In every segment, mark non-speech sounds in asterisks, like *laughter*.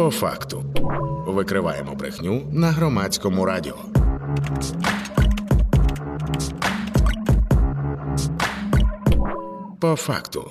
По факту викриваємо брехню на громадському радіо. По факту.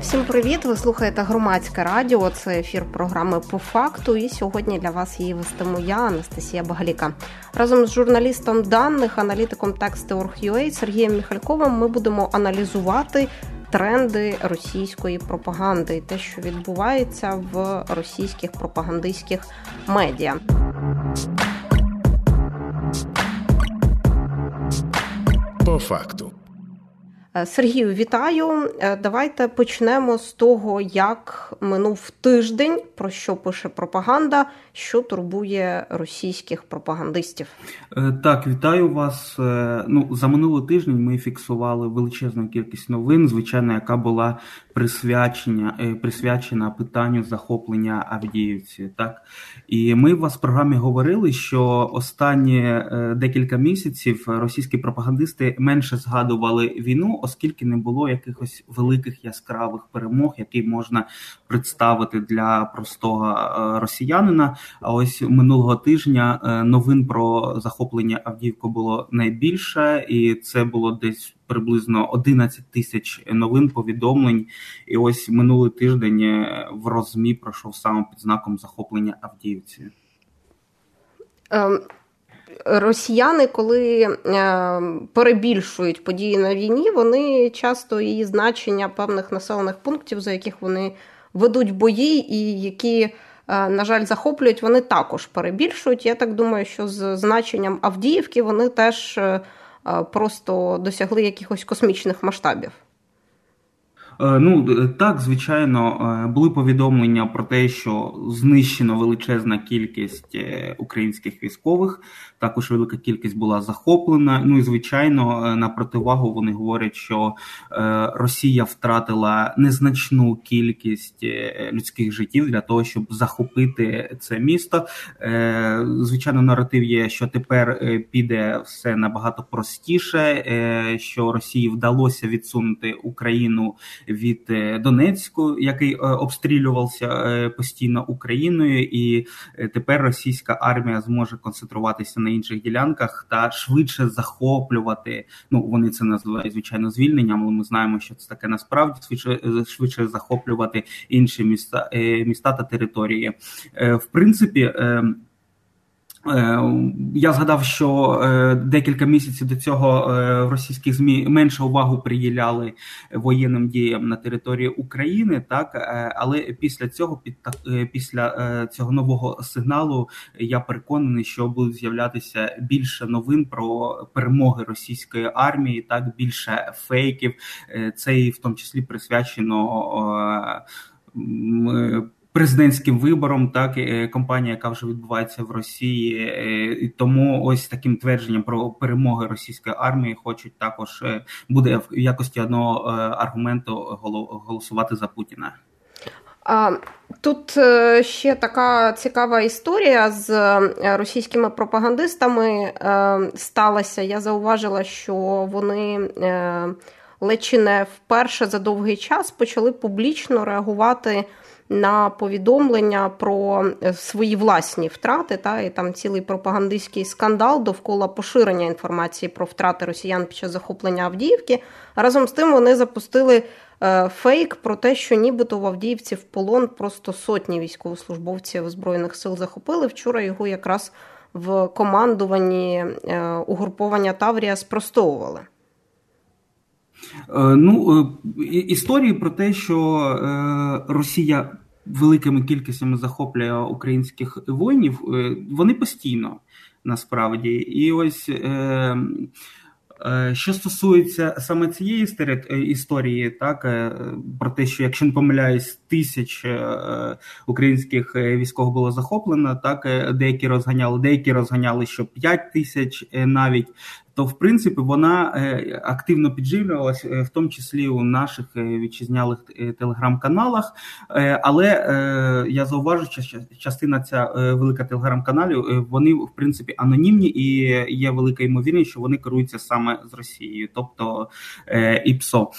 Всім привіт! Ви слухаєте громадське радіо. Це ефір програми по факту. І сьогодні для вас її вестиму я, Анастасія Багаліка. Разом з журналістом даних, аналітиком Text.org.ua Сергієм Міхальковим ми будемо аналізувати тренди російської пропаганди і те, що відбувається в російських пропагандистських медіа. По факту. Е, Сергію, вітаю. Е, давайте почнемо з того, як минув тиждень, про що пише пропаганда, що турбує російських пропагандистів. Е, так, вітаю вас. Ну за минулий тиждень ми фіксували величезну кількість новин, звичайно, яка була присвячена присвячена питанню захоплення Авдіївці. Так і ми у вас в програмі говорили, що останні декілька місяців російські пропагандисти менше згадували війну оскільки не було якихось великих яскравих перемог, які можна представити для простого е, росіянина. А ось минулого тижня е, новин про захоплення Авдіївки було найбільше, і це було десь. Приблизно 11 тисяч новин повідомлень, і ось минулий тиждень е, в розмі пройшов саме під знаком захоплення Авдіївці. Ем, росіяни, коли е, перебільшують події на війні, вони часто її значення певних населених пунктів, за яких вони ведуть бої, і які, е, на жаль, захоплюють, вони також перебільшують. Я так думаю, що з значенням Авдіївки вони теж просто досягли якихось космічних масштабів. Е, ну е, так, звичайно, е, були повідомлення про те, що знищено величезна кількість українських військових. Також велика кількість була захоплена. Ну і звичайно, на противагу вони говорять, що Росія втратила незначну кількість людських життів для того, щоб захопити це місто. Звичайно, наратив є, що тепер піде все набагато простіше, що Росії вдалося відсунути Україну від е, Донецьку, який е, обстрілювався е, постійно Україною, і тепер російська армія зможе концентруватися на інших ділянках та швидше захоплювати. Ну вони це називають звичайно звільненням, але ми знаємо, що це таке насправді швидше швидше захоплювати інші міста міста та території. В принципі. Е, я згадав, що е, декілька місяців до цього е, в російських змі менше увагу приділяли воєнним діям на території України, так але після цього, під після цього нового сигналу, я переконаний, що будуть з'являтися більше новин про перемоги російської армії, так більше фейків. Це і в тому числі присвячено президентським вибором, так і компанія, яка вже відбувається в Росії, е, і тому ось таким твердженням про перемоги російської армії хочуть також е, буде в якості одного е, аргументу голосувати за Путіна. Тут ще така цікава історія з російськими пропагандистами сталася. Я зауважила, що вони чи не вперше за довгий час почали публічно реагувати на повідомлення про е, свої власні втрати, та і там цілий пропагандистський скандал довкола поширення інформації про втрати росіян під час захоплення Авдіївки. Разом з тим вони запустили е, фейк про те, що нібито в Авдіївці в полон просто сотні військовослужбовців збройних сил захопили. Вчора його якраз в командуванні е, угруповання Таврія спростовували. Е, ну, е, історії про те, що е, Росія великими кількостями захоплює українських воїнів, вони постійно насправді. І ось що стосується саме цієї історії, так про те, що якщо не помиляюсь, тисяч українських військових було захоплено, так деякі розганяли, деякі розганяли, що 5 тисяч навіть то в принципі вона е, активно підживлювалася, е, в тому числі у наших е, вітчизнялих телеграм-каналах. Але я зауважу, що частина ця велика телеграм-каналів вони в принципі анонімні і є велика ймовірність, що вони керуються саме з Росією, тобто ІПСО.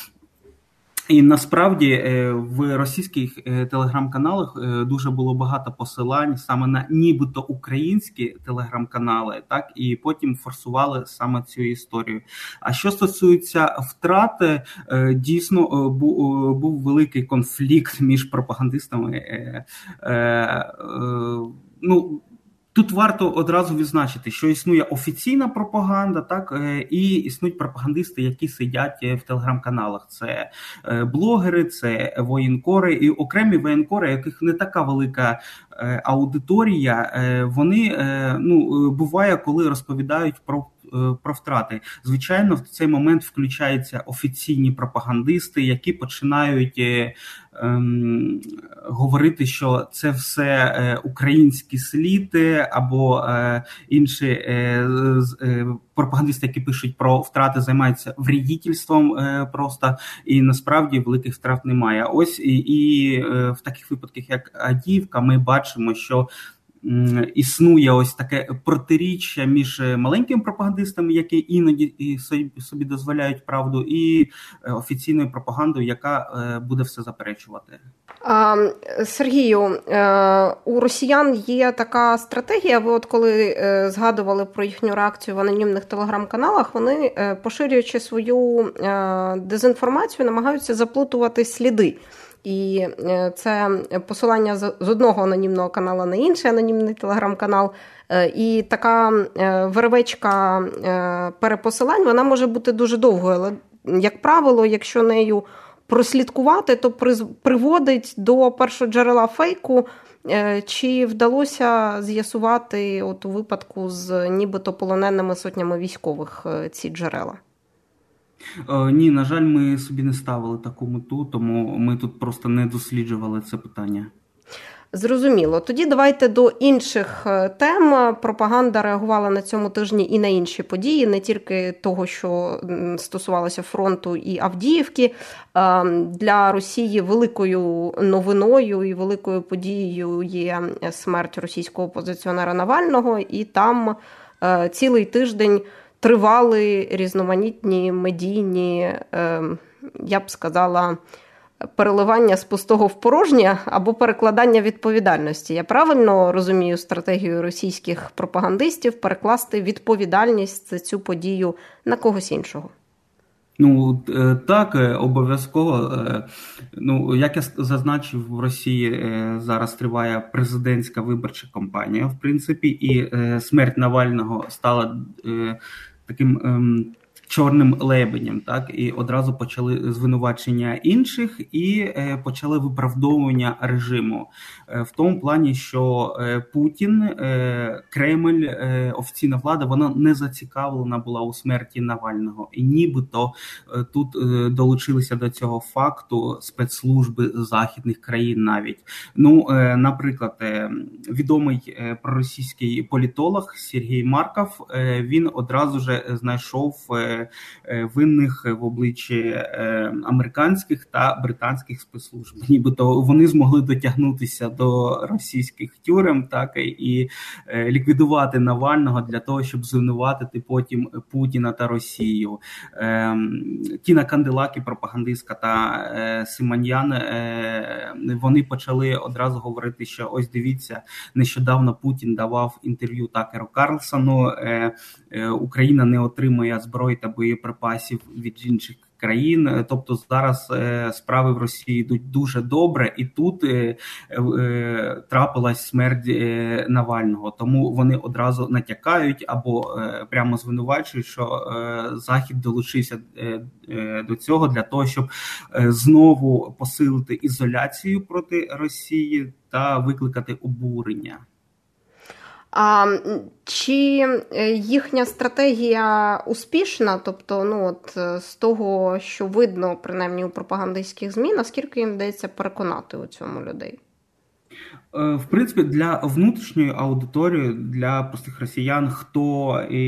І насправді е, в російських е, телеграм-каналах е, дуже було багато посилань саме на нібито українські телеграм-канали, так і потім форсували саме цю історію. А що стосується втрати, дійсно був великий конфлікт між пропагандистами. Ну Тут варто одразу відзначити, що існує офіційна пропаганда, так е, і існують пропагандисти, які сидять е, в телеграм-каналах. Це е, блогери, це воєнкори і окремі воєнкори, яких не така велика аудиторія. Вони ну буває, коли розповідають про. Про втрати, звичайно, в цей момент включаються офіційні пропагандисти, які починають ем, говорити, що це все е, українські сліди або е, інші е, е, пропагандисти, які пишуть про втрати, займаються врідітельством е, просто і насправді великих втрат немає. Ось і, і е, в таких випадках, як Адіївка, ми бачимо, що існує ось таке протиріччя між е, маленькими пропагандистами, які іноді собі дозволяють правду, і е, офіційною пропагандою, яка е, буде все заперечувати. Сергію, у росіян є така стратегія. Ви, от коли згадували про їхню реакцію в анонімних телеграм-каналах, вони поширюючи свою дезінформацію, намагаються заплутувати сліди. І е, це посилання з одного анонімного каналу на інший анонімний телеграм-канал. Е, і така е, вервечка перепосилань вона може бути дуже довгою. Але, як правило, якщо нею прослідкувати, то приводить до першого джерела фейку. Чи вдалося з'ясувати от у випадку з нібито полоненими сотнями військових ці джерела? Е, ні, на жаль, ми собі не ставили таку мету, тому ми тут просто не досліджували це питання. Зрозуміло. Тоді давайте до інших е, тем. Пропаганда реагувала на цьому тижні і на інші події, не тільки того, що стосувалося фронту і Авдіївки. Е, для Росії великою новиною і великою подією є смерть російського опозиціонера Навального, і там цілий тиждень тривали різноманітні медійні, ем, я б сказала, переливання з пустого в порожнє або перекладання відповідальності. Я правильно розумію стратегію російських пропагандистів перекласти відповідальність за цю подію на когось іншого. Ну е, так, е, обов'язково. Е, ну як я зазначив, в Росії зараз триває президентська виборча кампанія, в принципі, і смерть Навального стала таким ем, чорним лебенем, так і одразу почали звинувачення інших і е, почали виправдовування режиму е, в тому плані, що е, Путін, Кремль, офіційна влада, вона не зацікавлена була у смерті Навального, і нібито тут долучилися до цього факту спецслужби західних країн. Навіть ну, наприклад, відомий проросійський політолог Сергій Марков він одразу же знайшов. Е, винних в обличчі е, американських та британських спецслужб. *laughs* Нібито вони змогли дотягнутися до російських тюрем, так і е, ліквідувати Навального для того, щоб звинуватити потім Путіна та Росію. Тіна Канделакі, пропагандистка та Симоньян, вони почали одразу говорити, що ось дивіться, нещодавно Путін давав інтерв'ю Такеру Карлсону. Україна не отримує зброї та боєприпасів від інших країн. Тобто зараз е, справи в Росії йдуть дуже добре, і тут е, е, трапилась смерть Навального. Тому вони одразу натякають або прямо звинувачують, що Захід долучився до цього для того, щоб знову посилити ізоляцію проти Росії та викликати обурення. А чи е, їхня стратегія успішна? Тобто, ну от е, з того, що видно, принаймні у пропагандистських змі, наскільки їм вдається переконати у цьому людей? Е, в принципі, для внутрішньої аудиторії, для простих росіян, хто і,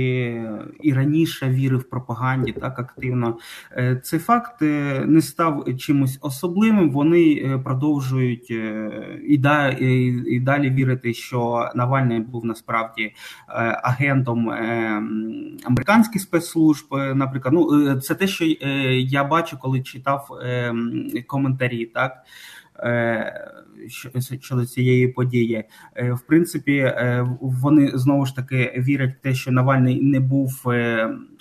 і раніше вірив пропаганді так активно, е, цей факт е, не став чимось особливим. Вони продовжують і і далі вірити, що Навальний був насправді агентом американських спецслужб. Наприклад, ну це те, що я бачу, коли читав коментарі, так. Е, щодо цієї події. Е, в принципі, е, вони знову ж таки вірять в те, що Навальний не був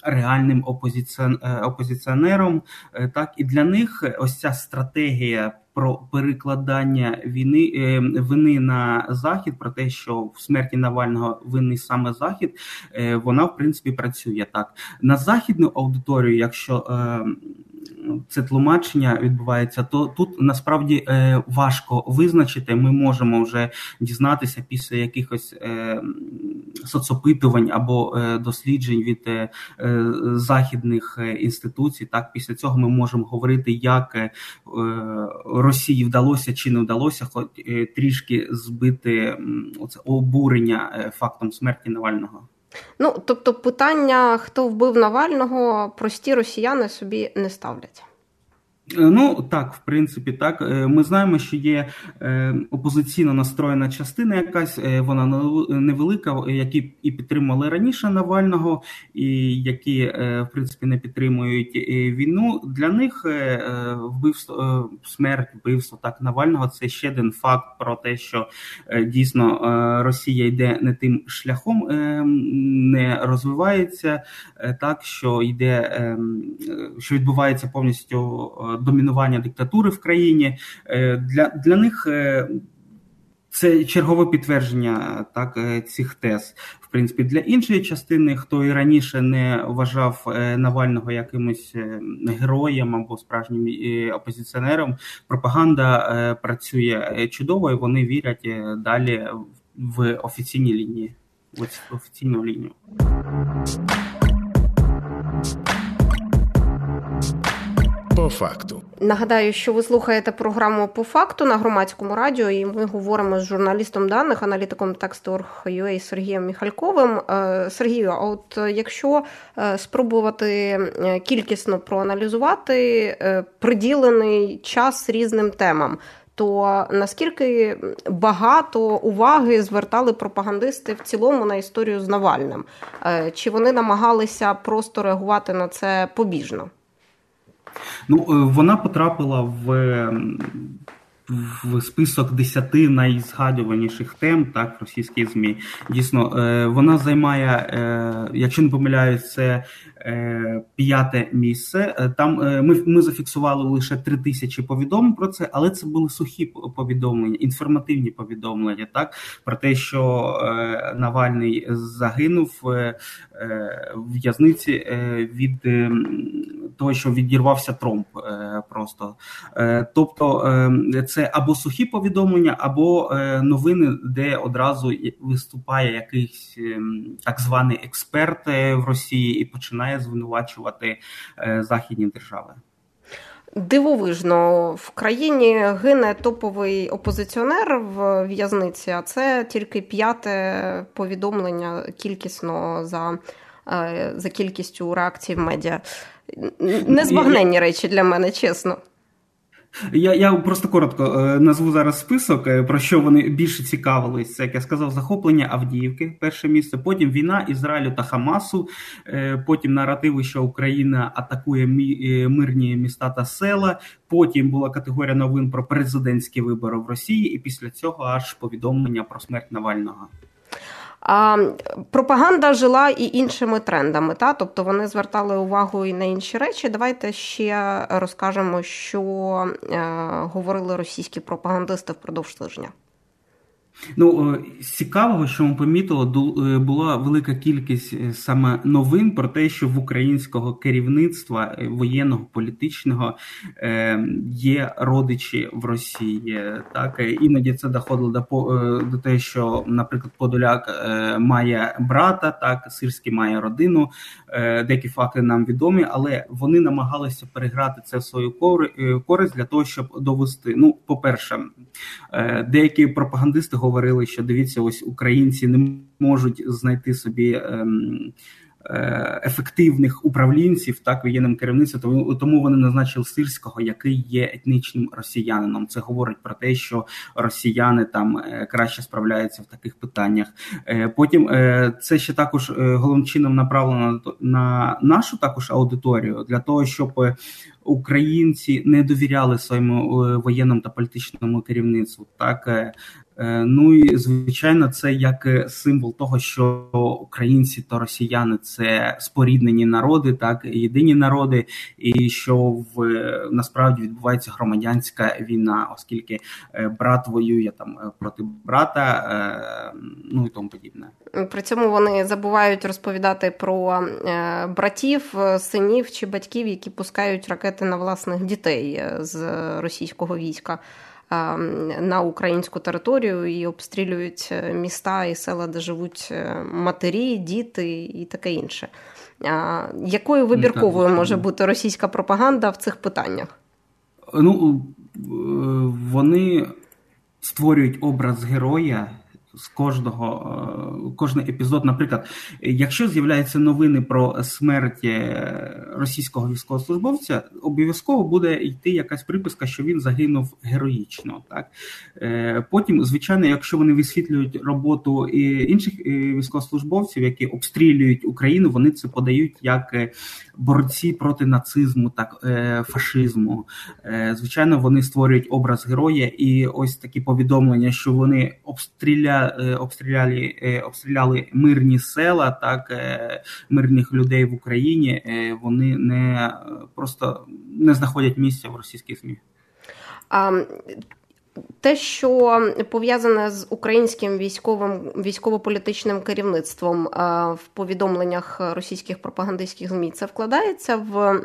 реальним опозиціонером. Так і для них ось ця стратегія. Про перекладання війни вини на захід, про те, що в смерті Навального винний саме захід, вона в принципі працює так на західну аудиторію. Якщо це тлумачення відбувається, то тут насправді е, важко визначити. Ми можемо вже дізнатися після якихось е, соцопитувань або е, досліджень від західних інституцій. Так, після цього ми можемо говорити, як Росії вдалося чи не вдалося, хоч трішки збити оце обурення фактом смерті Навального. Ну, тобто, питання, хто вбив Навального, прості росіяни собі не ставлять. Е, ну так, в принципі, так. Е, ми знаємо, що є е, опозиційно настроєна частина, якась вона невелика, які і підтримували раніше Навального, і які в принципі не підтримують війну. Для них вбивство смерть, вбивство так Навального це ще один факт про те, що дійсно Росія йде не тим шляхом, не розвивається так, що йде, що відбувається повністю домінування диктатури в країні. Е, для для них е, це чергове підтвердження так е, цих тез. В принципі, для іншої частини, хто і раніше не вважав Навального якимось героєм або справжнім опозиціонером, пропаганда працює чудово, і вони вірять далі в офіційні лінії. В офіційну лінію. По факту нагадаю, що ви слухаєте програму по факту на громадському радіо, і ми говоримо з журналістом даних, аналітиком Text.org.ua Сергієм Міхальковим. Е, Сергію, а от якщо е, спробувати е, кількісно проаналізувати приділений час різним темам. То наскільки багато уваги звертали пропагандисти в цілому на історію з Навальним? Чи вони намагалися просто реагувати на це побіжно? Ну, е, вона потрапила в в список десяти найзгадуваніших тем так в російській змі. Дійсно, е, вона займає, е, якщо не помиляюсь, це п'яте місце. Там ми ми зафіксували лише три тисячі повідомлень про це, але це були сухі повідомлення, інформативні повідомлення, так про те, що Навальний загинув в в'язниці від того, що відірвався тромб е, просто. Е, тобто е, це або сухі повідомлення, або новини, де одразу виступає якийсь так званий експерт в Росії і починає звинувачувати західні держави. Дивовижно, в країні гине топовий опозиціонер в в'язниці, а це тільки п'яте повідомлення кількісно за за кількістю реакцій в медіа незбагненні речі для мене, чесно. Я я просто коротко е, назву зараз список, е, про що вони більше цікавились. Як я сказав, захоплення Авдіївки, перше місце. Потім війна Ізраїлю та Хамасу. Е, потім наративи, що Україна атакує мирні міста та села. Потім була категорія новин про президентські вибори в Росії, і після цього аж повідомлення про смерть Навального. А пропаганда жила і іншими трендами, та тобто вони звертали увагу і на інші речі. Давайте ще розкажемо, що е, говорили російські пропагандисти впродовж тижня. Ну, е, цікавого, що ми помітили, е, була велика кількість е, саме новин про те, що в українського керівництва воєнного політичного є родичі в Росії. Так іноді це доходило до до те, що, наприклад, Подоляк має брата, так Сирський має родину. Деякі факти нам відомі, але вони намагалися переграти це в свою користь для того, щоб довести. Ну, по перше, деякі пропагандисти говорили, що дивіться, ось українці не можуть знайти собі. Ем, е, Ефективних управлінців так воєнним керівництвом, тому вони назначили сирського, який є етнічним росіянином. Це говорить про те, що росіяни там е, краще справляються в таких питаннях. Е, потім це ще також головним чином направлено на нашу також аудиторію для того, щоб українці не довіряли своєму воєнному та політичному керівництву. Так ну і звичайно, це як е, символ того, що українці та росіяни це споріднені народи, так єдині народи, і що в насправді відбувається громадянська війна, оскільки е, брат воює там проти брата, ну і тому подібне. При цьому вони забувають розповідати про братів, синів чи батьків, які пускають ракети на власних дітей з російського війська. На українську територію і обстрілюють е, міста і села, де живуть е, матері, діти і таке інше. Якою вибірковою може бути російська пропаганда в цих питаннях? Ну е, вони створюють образ героя з кожного е, кожний епізод. Наприклад, якщо з'являються новини про смерть е, російського військовослужбовця, обов'язково буде йти якась приписка, що він загинув героїчно. Так е, потім, звичайно, якщо вони висвітлюють роботу інших військовослужбовців, які обстрілюють Україну, вони це подають як борці проти нацизму, так фашизму. Звичайно, вони створюють образ героя, і ось такі повідомлення, що вони обстріляють. Е, обстріляли е, обстріляли мирні села, так е, мирних людей в Україні. Вони не просто не знаходять місця в російській ЗМІ. А... Те, що пов'язане з українським військовим військово-політичним керівництвом в повідомленнях російських пропагандистських змі, це вкладається в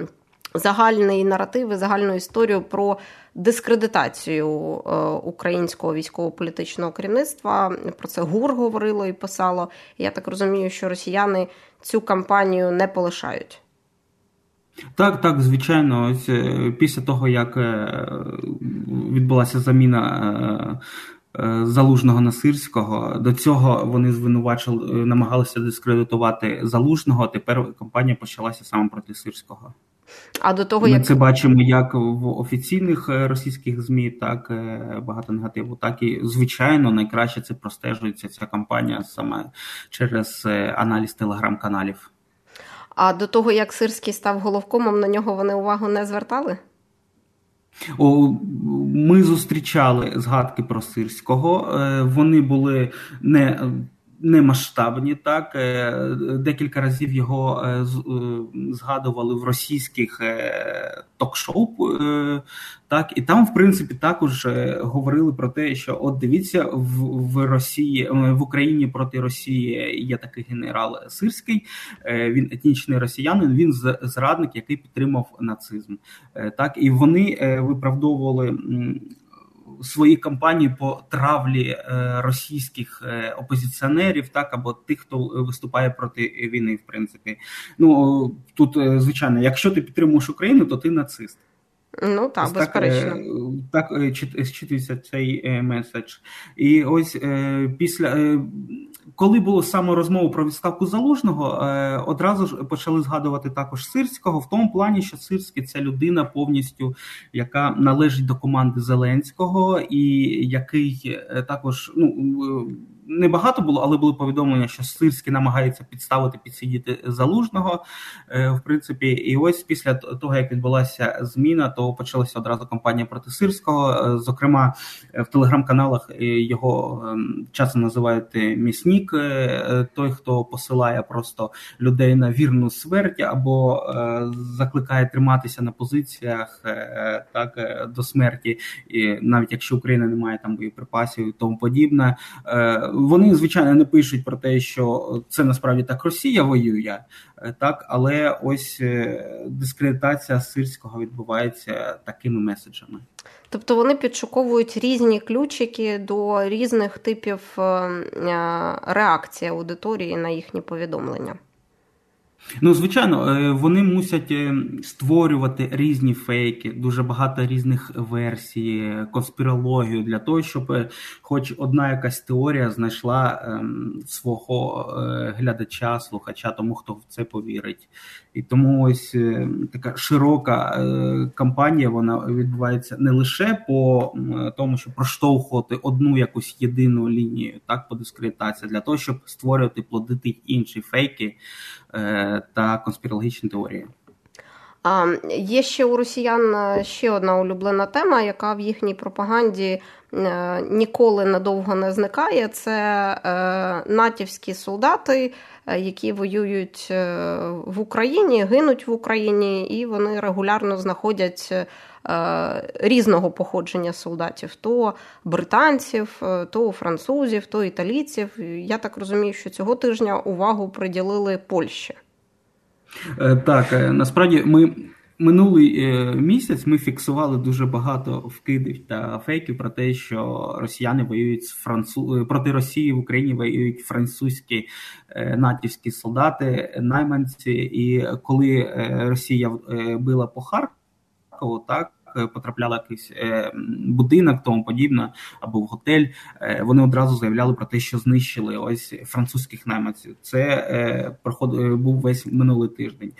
загальний наратив і загальну історію про дискредитацію е, українського військово-політичного керівництва. Про це ГУР говорило і писало. Я так розумію, що росіяни цю кампанію не полишають. Так, так, звичайно, е, після того, як е, відбулася заміна залужного на сирського, до цього вони звинувачили, намагалися дискредитувати залужного. Тепер кампанія почалася саме проти сирського. А до того ми як це бачимо як в офіційних е, російських змі, так е, багато негативу, так і звичайно найкраще це простежується ця кампанія саме через е, аналіз телеграм-каналів. А до того як Сирський став головкомом, на нього вони увагу не звертали? О, Ми зустрічали згадки про Сирського. Вони були не не масштабні. Так е, декілька разів його е, е, згадували в російських ток-шоу. Так, і там, в принципі, також говорили про те, що от дивіться, в в Росії в Україні проти Росії є такий генерал Сирський. Він етнічний росіянин. Він зрадник, який підтримав нацизм. Так і вони виправдовували свої кампанії по травлі е, російських е, опозиціонерів, так або тих, хто виступає проти війни, в принципі. Ну тут е, звичайно, якщо ти підтримуєш Україну, то ти нацист. Ну так, ось безперечно. Так, так зчитується цей меседж. І ось після коли було саме розмова про відставку залужного, е, одразу ж почали згадувати також Сирського в тому плані, що Сирський це людина повністю, яка належить до команди Зеленського, і який е, також ну небагато було, але були повідомлення, що Сирський намагається підставити підсидіти залужного. В принципі, і ось після того, як відбулася зміна, то почалася одразу кампанія проти Сирського. Зокрема, в телеграм-каналах його ем, часом називають міснік, той, хто посилає просто людей на вірну смерть або закликає триматися на позиціях так до смерті, і навіть якщо Україна не має там боєприпасів і тому подібне. Е, вони звичайно не пишуть про те, що це насправді так Росія воює, е, так але ось е, дискредитація сирського відбувається такими меседжами. Тобто вони підшуковують різні ключики до різних типів реакції аудиторії на їхні повідомлення. Ну, звичайно, е, вони мусять е, створювати різні фейки, дуже багато різних версій, конспірологію для того, щоб е, хоч одна якась теорія знайшла ем, свого глядача, слухача, тому хто в це повірить. І тому ось така широка кампанія вона відбувається не лише по тому, щоб проштовхувати одну якусь єдину лінію, так по дискредитації, для того, щоб створювати плодити інші фейки та конспірологічні теорії. А є ще у росіян е, ще одна улюблена тема, яка в їхній пропаганді е, ніколи надовго не зникає. Це е, натівські солдати, які воюють в Україні, гинуть в Україні, і вони регулярно знаходять. Різного походження солдатів: то британців, то французів, то італійців. Я так розумію, що цього тижня увагу приділили Польщі. Е, так, е, насправді ми. Минулий е, місяць ми фіксували дуже багато вкидів та фейків про те, що росіяни воюють з француз проти Росії в Україні воюють французькі натівські солдати, найманці. І коли Росія била по Харкову, так Е, потрапляла якийсь е, будинок, тому подібне, або в готель. Е, вони одразу заявляли про те, що знищили ось французьких найманців. Це проход був весь минулий тиждень,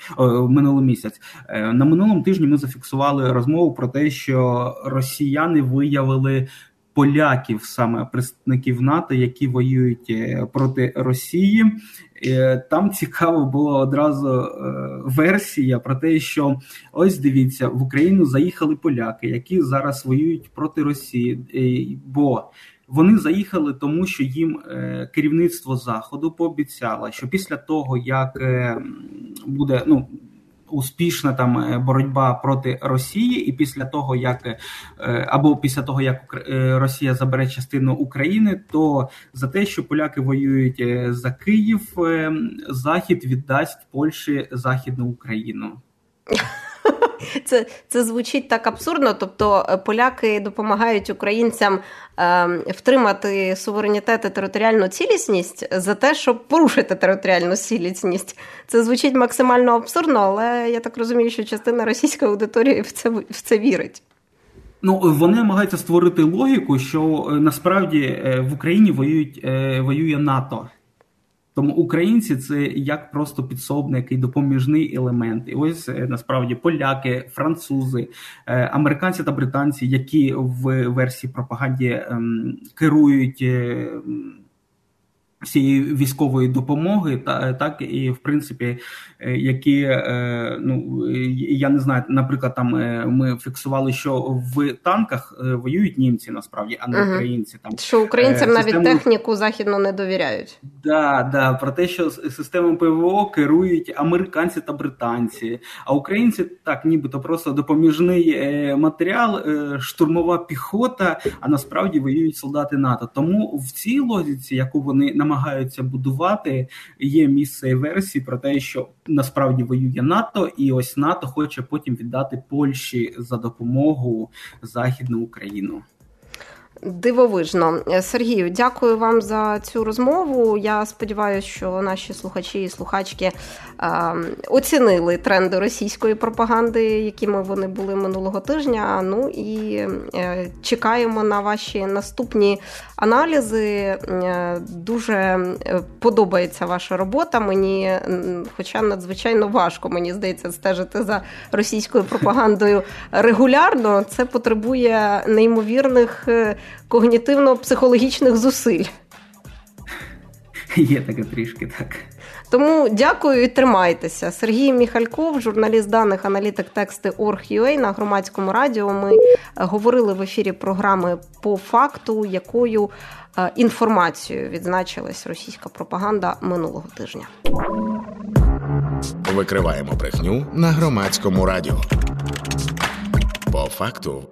минулий місяць. На минулому тижні ми зафіксували розмову про те, що росіяни виявили. Поляків, саме представників НАТО, які воюють проти Росії, там цікаво було одразу е, версія про те, що ось дивіться, в Україну заїхали поляки, які зараз воюють проти Росії. Е, бо вони заїхали, тому що їм е, керівництво заходу пообіцяло, що після того як буде ну успішна там е, боротьба проти Росії, і після того, як е, або після того, як е, Росія забере частину України, то за те, що поляки воюють за Київ, Захід віддасть Польщі Західну Україну. *laughs* *laughs* Це це звучить так абсурдно. Тобто е, поляки допомагають українцям е, втримати суверенітет і територіальну цілісність за те, щоб порушити територіальну цілісність. Це звучить максимально абсурдно, але я так розумію, що частина російської аудиторії в це в це вірить. Ну вони намагаються створити логіку, що е, насправді е, в Україні воюють воює НАТО. Тому українці це як просто підсобник і допоміжний елемент. І ось е, насправді поляки, французи, е, американці та британці, які в версії пропаганді ем, керують е, всієї військової допомоги, та так і в принципі, які е, ну я не знаю, наприклад, там е, ми фіксували, що в танках воюють німці насправді, а не українці. Там що українцям навіть техніку західно не довіряють. Да, да, про те, що системою ПВО керують американці та британці, а українці так, нібито просто допоміжний матеріал, штурмова піхота, а насправді воюють солдати НАТО. Тому в цій логіці, яку вони намагаються будувати. Є місце версії про те, що насправді воює НАТО, і ось НАТО хоче потім віддати Польщі за допомогу Західну Україну. Дивовижно, Сергію, дякую вам за цю розмову. Я сподіваюся, що наші слухачі і слухачки оцінили тренди російської пропаганди, якими вони були минулого тижня. Ну і е, чекаємо на ваші наступні аналізи. Е, дуже е, подобається ваша робота. Мені, хоча надзвичайно важко, мені здається, стежити за російською пропагандою регулярно. Це потребує неймовірних. Е, когнітивно-психологічних зусиль. Є таке трішки так. Тому дякую і тримайтеся. Сергій Міхальков, журналіст даних, аналітик тексти Орг.ua на громадському радіо. Ми говорили в ефірі програми по факту, якою інформацією відзначилась російська пропаганда минулого тижня. Викриваємо брехню на громадському радіо. По факту.